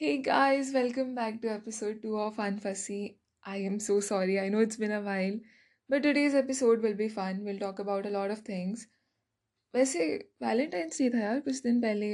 Hey guys, welcome back to episode 2 of Unfussy. I am so sorry, I know it's been a while, but today's episode will be fun. We'll talk about a lot of things. वैसे Valentine's day था यार कुछ दिन पहले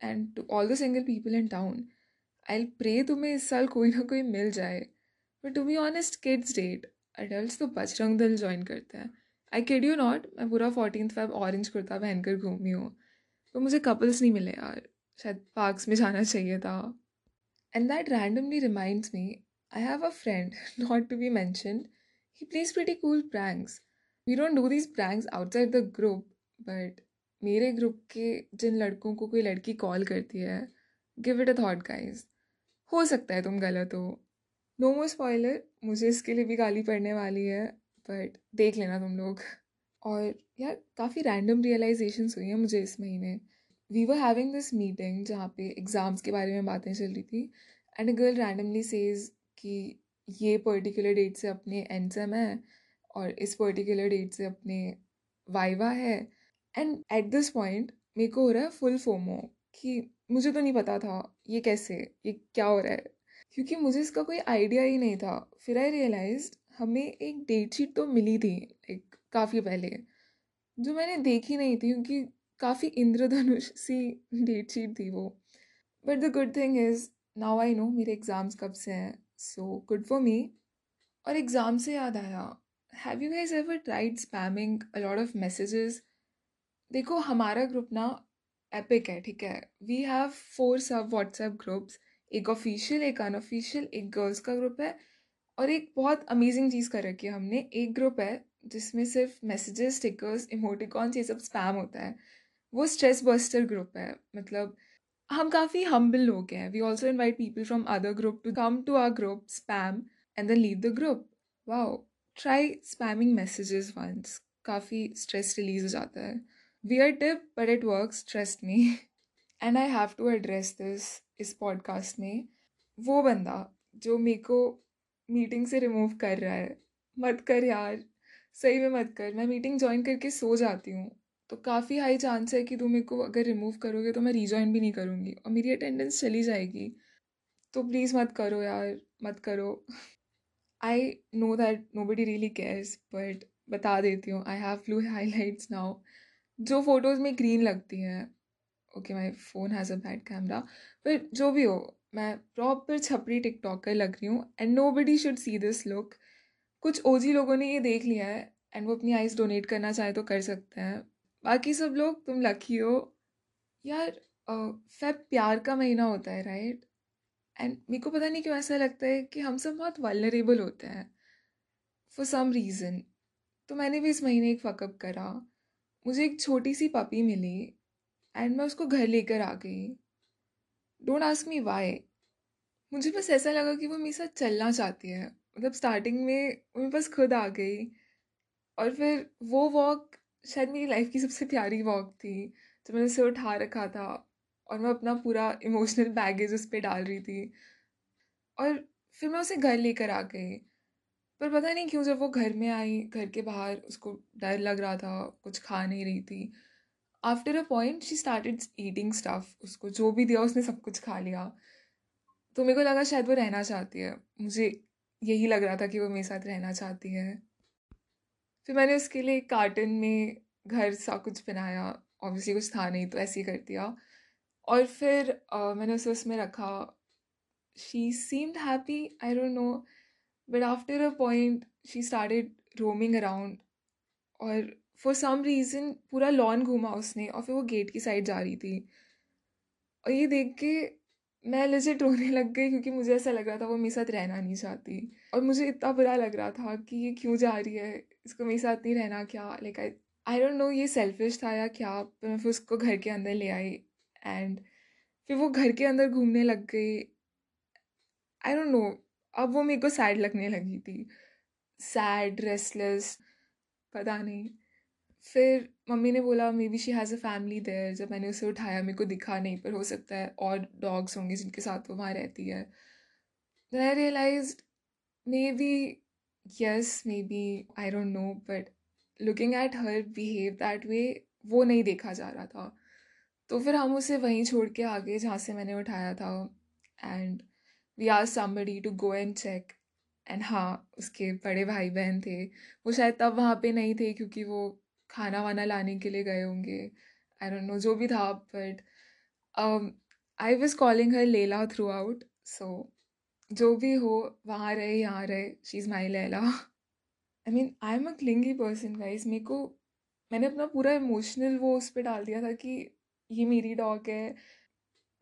and to all the single people in town I pray तुम्हें इस साल कोई ना कोई मिल जाए but to be honest kids date adult तो बजरंग दल ज्वाइन करते हैं आई किड यू नॉट मैं पूरा फोर्टीन फेब ऑरेंज कुर्ता पहनकर घूमी हूँ तो मुझे कपल्स नहीं मिले यार शायद पार्क्स में जाना चाहिए था। And that randomly reminds me I have a friend not to be mention he plays pretty cool pranks we don't do these pranks outside the group but मेरे ग्रुप के जिन लड़कों को कोई लड़की कॉल करती है give it a thought guys हो सकता है तुम गलत हो। नो मोर स्पॉयलर मुझे इसके लिए भी गाली पड़ने वाली है बट देख लेना तुम लोग। और यार, काफ़ी रैंडम रियलाइजेशंस हुई हैं मुझे इस महीने। We were having this meeting जहाँ पे एग्ज़ाम्स के बारे में बातें चल रही थी and a girl randomly says कि ये पर्टिकुलर डेट से अपने एंड सेम है, और इस पर्टिकुलर डेट से अपने वाइवा है एंड एट दिस पॉइंट मेरे को हो रहा है फुल फोमो कि मुझे तो नहीं पता था ये कैसे, ये क्या हो रहा है। क्योंकि मुझे इसका कोई आइडिया ही नहीं था। फिर आई रियलाइज़ हमें एक डेट शीट तो मिली थी एक काफ़ी पहले, जो मैंने देखी नहीं थी, क्योंकि काफ़ी इंद्रधनुष सी डेट शीट थी वो। But the good thing is now I know मेरे एग्ज़ाम्स कब से हैं सो गुड फॉर मी और एग्ज़ाम से याद आया have you guys ever tried spamming a lot of messages देखो, हमारा ग्रुप ना एपिक है, ठीक है? वी हैव फोर सब व्हाट्सएप ग्रुप्स एक ऑफिशियल एक अनऑफिशियल एक गर्ल्स का ग्रुप है, और एक बहुत अमेजिंग चीज़ कर रखी है हमने, एक ग्रुप है जिसमें सिर्फ़ मैसेजेस स्टिकर्स इमोटिकॉन्स ये सब स्पैम होता है। वो स्ट्रेस बस्टर ग्रुप है मतलब हम काफ़ी हम्बल लोग हैं। We also invite people from other group to come to our group spam and then leave the group wow try spamming messages once काफ़ी स्ट्रेस रिलीज़ हो जाता है। Weird tip, but it works, trust me. And I have to address this इस podcast में। वो बंदा जो मेरे को मीटिंग से रिमूव कर रहा है। मत कर यार। सही में मत कर। मैं मीटिंग ज्वाइन करके सो जाती हूँ। तो काफ़ी हाई चांस है कि तुम मेरे को अगर रिमूव करोगे तो मैं रीजॉइन भी नहीं करूँगी और मेरी अटेंडेंस चली जाएगी। तो प्लीज़ मत करो यार, मत करो। I know that nobody really cares but बता देती हूँ I have blue highlights now जो फ़ोटोज़ में ग्रीन लगती हैं okay my phone has a bad camera पर जो भी हो, मैं प्रॉपर छपरी टिकटॉकर लग रही हूँ and nobody should see this look कुछ ओजी लोगों ने ये देख लिया है एंड वो अपनी आइज़ डोनेट करना चाहे तो कर सकते हैं। बाकी सब लोग तुम लकी हो। यार फेब प्यार का महीना होता है राइट एंड मेरे को पता नहीं क्यों ऐसा लगता है कि हम सब बहुत वलरेबल होते हैं। फॉर सम रीज़न तो मैंने भी इस महीने एक फ़कअप करा। मुझे एक छोटी सी पपी मिली एंड मैं उसको घर लेकर आ गई। डोंट आस्क मी वाई मुझे बस ऐसा लगा कि वो मेरे साथ चलना चाहती है। मतलब स्टार्टिंग में मेरे पास खुद आ गई और फिर वो वॉक शायद मेरी लाइफ की सबसे प्यारी वॉक थी, जब मैंने उसे उठा रखा था और मैं अपना पूरा इमोशनल बैगेज उस पर डाल रही थी। और फिर मैं उसे घर लेकर आ गई। पर पता नहीं क्यों जब वो घर में आई, घर के बाहर, उसको डर लग रहा था, कुछ खा नहीं रही थी। After a point she started eating stuff उसको जो भी दिया उसने सब कुछ खा लिया। तो मेरे को लगा शायद वो रहना चाहती है। मुझे यही लग रहा था कि वो मेरे साथ रहना चाहती है। फिर मैंने उसके लिए कार्टन में घर सा कुछ बनाया ऑब्वियसली कुछ था नहीं तो ऐसे ही कर दिया। और फिर uh, मैंने उसे उसमें रखा। She seemed happy I don't know but after a point she started roaming around और फॉर सम रीज़न पूरा लॉन घूमा उसने और फिर वो गेट की साइड जा रही थी। और ये देख के मैं लेजिट रोने लग गई क्योंकि मुझे ऐसा लग रहा था वो मेरे साथ रहना नहीं चाहती। और मुझे इतना बुरा लग रहा था कि ये क्यों जा रही है? इसको मेरे साथ नहीं रहना, क्या? Like I I don't know ये सेल्फिश था या क्या, पर मैं फिर उसको घर के अंदर ले आई एंड फिर वो घर के अंदर घूमने लग गई। आई डोंट नो अब वो मेरे को सैड लगने लगी थी। सैड रेस्टलेस पता नहीं। फिर मम्मी ने बोला maybe she has a family there जब मैंने उसे उठाया, मेरे को दिखा नहीं, पर हो सकता है और डॉग्स होंगे जिनके साथ वो वहाँ रहती है। Then I realise maybe yes maybe I don't know but looking at her behave that way वो नहीं देखा जा रहा था। तो फिर हम उसे वहीं छोड़ के आगे जहाँ से मैंने उठाया था and we are somebody to go and check and हाँ उसके बड़े भाई बहन थे। वो शायद तब वहाँ पे नहीं थे, क्योंकि वो खाना वाना लाने के लिए गए होंगे। आई डोंट नो जो भी था but I was calling her Laila throughout सो जो भी हो, वहाँ रहे, यहाँ रहे she is my Laila I mean I am a clingy person guys मेरे को, मैंने अपना पूरा इमोशनल वो उस पर डाल दिया था कि ये मेरी डॉग है।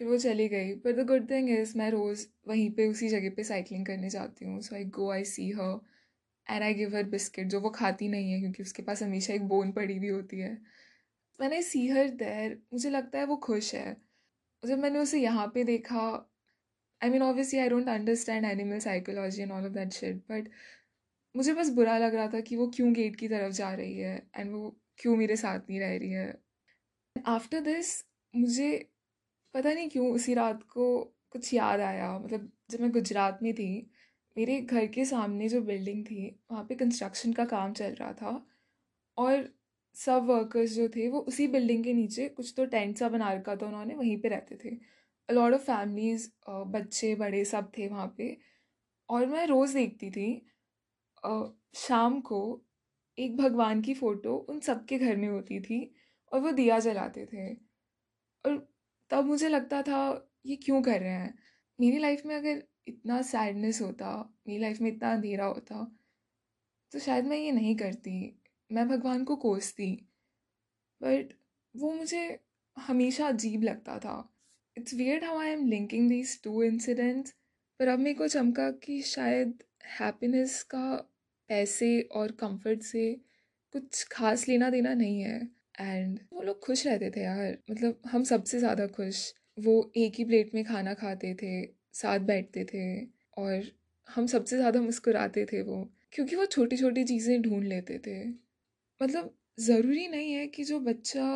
फिर वो चली गई। पर द गुड थिंग इज़ मैं रोज़ वहीं पे उसी जगह पे साइकिलिंग करने जाती हूँ। So I go I see her and I give her biscuit जो वो खाती नहीं है, क्योंकि उसके पास हमेशा एक बोन पड़ी हुई होती है। मैंने सी हर देर मुझे लगता है वो खुश है। जब मैंने उसे यहाँ पे देखा I mean obviously I don't understand animal psychology and all of that shit but मुझे बस बुरा लग रहा था कि वो क्यों गेट की तरफ़ जा रही है एंड वो क्यों मेरे साथ नहीं रह रही है। आफ्टर दिस मुझे पता नहीं क्यों उसी रात को कुछ याद आया। मतलब जब मैं गुजरात में थी, मेरे घर के सामने जो बिल्डिंग थी, वहाँ पे कंस्ट्रक्शन का काम चल रहा था और सब वर्कर्स जो थे, वो उसी बिल्डिंग के नीचे कुछ तो टेंट सा बना रखा था उन्होंने, वहीं पे रहते थे। लॉट ऑफ़ फैमिलीज़ बच्चे, बड़े सब थे वहाँ पे, और मैं रोज़ देखती थी शाम को एक भगवान की फ़ोटो उन सबके घर में होती थी और वो दिया जलाते थे। और तब मुझे लगता था, ये क्यों कर रहे हैं? मेरी लाइफ में अगर इतना सैडनेस होता, मेरी लाइफ में इतना अंधेरा होता तो शायद मैं ये नहीं करती। मैं भगवान को कोसती, बट वो मुझे हमेशा अजीब लगता था। It's weird how I am linking these two incidents पर अब मेरे को चमका कि शायद हैप्पीनेस का पैसे और कंफर्ट से कुछ खास लेना देना नहीं है। एंड वो लोग खुश रहते थे यार। मतलब हम सबसे ज़्यादा खुश। वो एक ही प्लेट में खाना खाते थे, साथ बैठते थे और हम सबसे ज़्यादा मुस्कुराते थे वो, क्योंकि वो छोटी छोटी चीज़ें ढूंढ लेते थे। मतलब ज़रूरी नहीं है कि जो बच्चा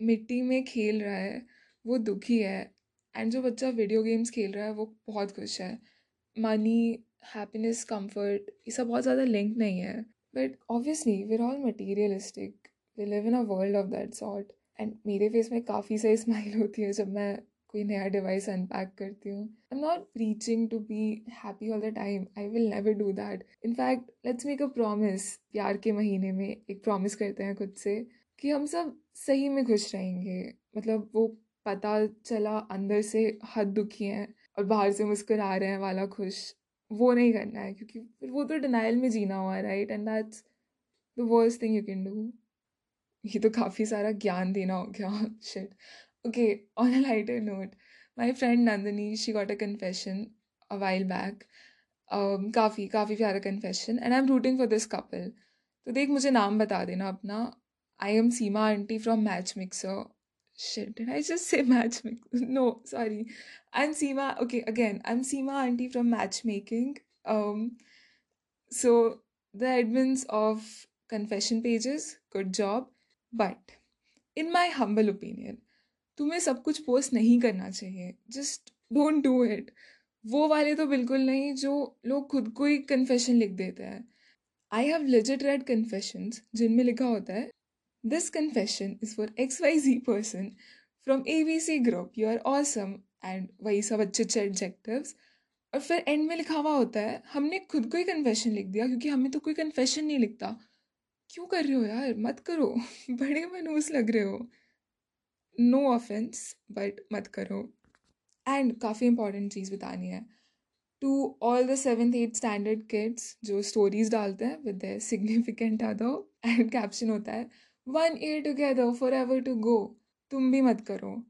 मिट्टी में खेल रहा है, वो दुखी है। एंड जो बच्चा वीडियो गेम्स खेल रहा है, वो बहुत खुश है। मनी हैप्पीनेस कंफर्ट ये सब बहुत ज़्यादा लिंक नहीं है। But obviously we're all materialistic we live in a world of that sort and मेरे फेस में काफ़ी सही स्माइल होती है जब मैं कोई नया डिवाइस अनपैक करती हूँ। I am not preaching to be happy all the time I will never do that in fact let's make a promise प्यार के महीने में एक प्रॉमिस करते हैं खुद से कि हम सब सही में खुश रहेंगे। मतलब वो पता चला अंदर से हद दुखी है और बाहर से मुस्कुरा रहे हैं वाला खुश। वो नहीं करना है क्योंकि फिर वो तो डिनाइल में जीना हुआ right and that's the worst thing you can do ये तो काफ़ी सारा ज्ञान देना हो गया। Shit okay on a lighter note my friend Nandini she got a confession a while back काफ़ी काफ़ी प्यारा confession and I am rooting for this couple तो देख, मुझे नाम बता देना अपना। I am Seema aunty from matchmaker Shit, did I just say Matchmixer? No, sorry. I'm Seema. Okay, again, I'm Seema auntie from Matchmaking. Um, so the admins of confession pages, good job. But in my humble opinion, तुम्हें सब कुछ post नहीं करना चाहिए just don't do it वो वाले तो बिल्कुल नहीं जो लोग खुद को ही कन्फेशन लिख देते हैं I have legit read confession जिनमें लिखा होता है X Y Z person from A B C group you are awesome and वही सब अच्छे अच्छे एडजेक्टिव्स और फिर एंड में लिखा हुआ होता है, हमने खुद को ही कन्फेशन लिख दिया, क्योंकि हमें तो कोई कन्फेशन नहीं लिखता. क्यों कर रहे हो यार? मत करो. बड़े मनूस लग रहे हो. नो ऑफेंस बट मत करो. एंड काफ़ी इंपॉर्टेंट चीज़ बतानी है. To all the seventh eight standard kids जो स्टोरीज डालते हैं with significant other and caption होता है one year together forever to go तुम भी मत करो।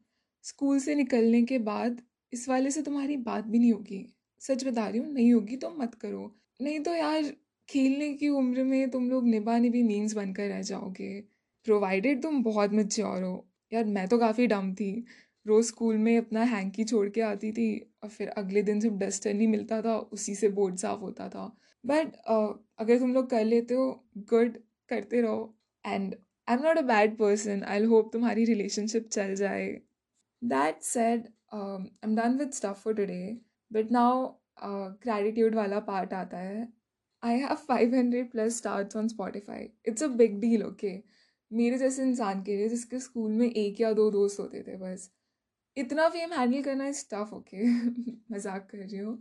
स्कूल से निकलने के बाद इस वाले से तुम्हारी बात भी नहीं होगी। सच बता रही हूँ नहीं होगी तो मत करो। नहीं तो यार खेलने की उम्र में तुम लोग निभा निभी मीन्स बनकर रह जाओगे। प्रोवाइडेड तुम बहुत मच्योर हो। यार मैं तो काफ़ी डम थी। रोज़ स्कूल में अपना हैंकी छोड़ के आती थी और फिर अगले दिन जब डस्टर नहीं मिलता था उसी से बोर्ड साफ़ होता था। बट uh, अगर तुम लोग कर लेते हो गुड करते रहो। And I am not a bad person I hope तुम्हारी रिलेशनशिप चल जाए. That said I am done with stuff for today but now gratitude वाला पार्ट आता है. I have five hundred plus stars on Spotify it's a big deal okay मेरे जैसे इंसान के लिए, जिसके स्कूल में एक या दो दोस्त होते थे, बस. इतना फेम हैंडल करना इज़ टफ ओके मज़ाक कर रही हूँ.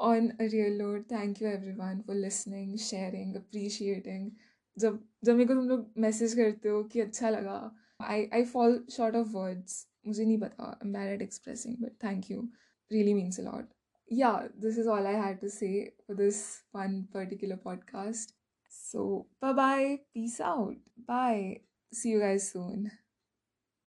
On real note thank you everyone for listening sharing appreciating जब जब मेरे को तुम लोग मैसेज करते हो कि अच्छा लगा I I fall short of words मुझे नहीं पता married expressing but thank you really means a lot yeah this is all I had to say for this one particular podcast so bye peace out bye see you guys soon